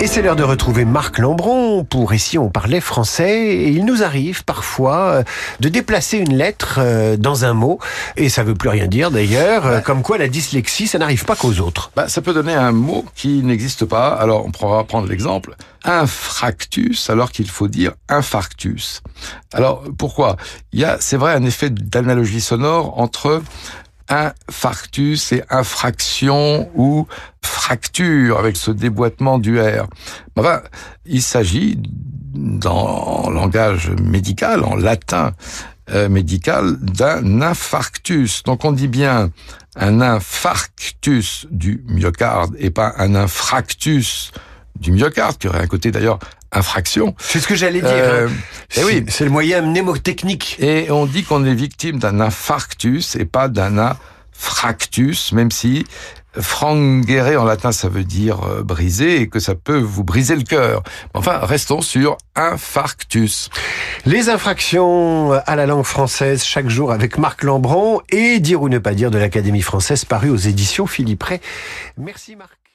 Et c'est l'heure de retrouver Marc Lambron pour Ici on parlait français et il nous arrive parfois euh, de déplacer une lettre euh, dans un mot et ça veut plus rien dire d'ailleurs, euh, comme quoi la dyslexie ça n'arrive pas qu'aux autres. Bah, ça peut donner un mot qui n'existe pas. Alors on pourra prendre l'exemple infractus alors qu'il faut dire infarctus. Alors pourquoi? Il y a, c'est vrai, un effet d'analogie sonore entre infarctus et infraction ou fracture avec ce déboîtement du R. Enfin, il s'agit dans langage médical, en latin euh, médical, d'un infarctus. Donc on dit bien un infarctus du myocarde et pas un infractus du myocarde, qui aurait un côté d'ailleurs infraction. C'est ce que j'allais dire. Euh, hein. eh oui. C'est le moyen mnémotechnique. Et on dit qu'on est victime d'un infarctus et pas d'un infractus, même si frangere en latin ça veut dire euh, briser et que ça peut vous briser le cœur. Enfin, restons sur infarctus. Les infractions à la langue française chaque jour avec Marc Lambron et dire ou ne pas dire de l'Académie française paru aux éditions Philippe Ray. Merci Marc.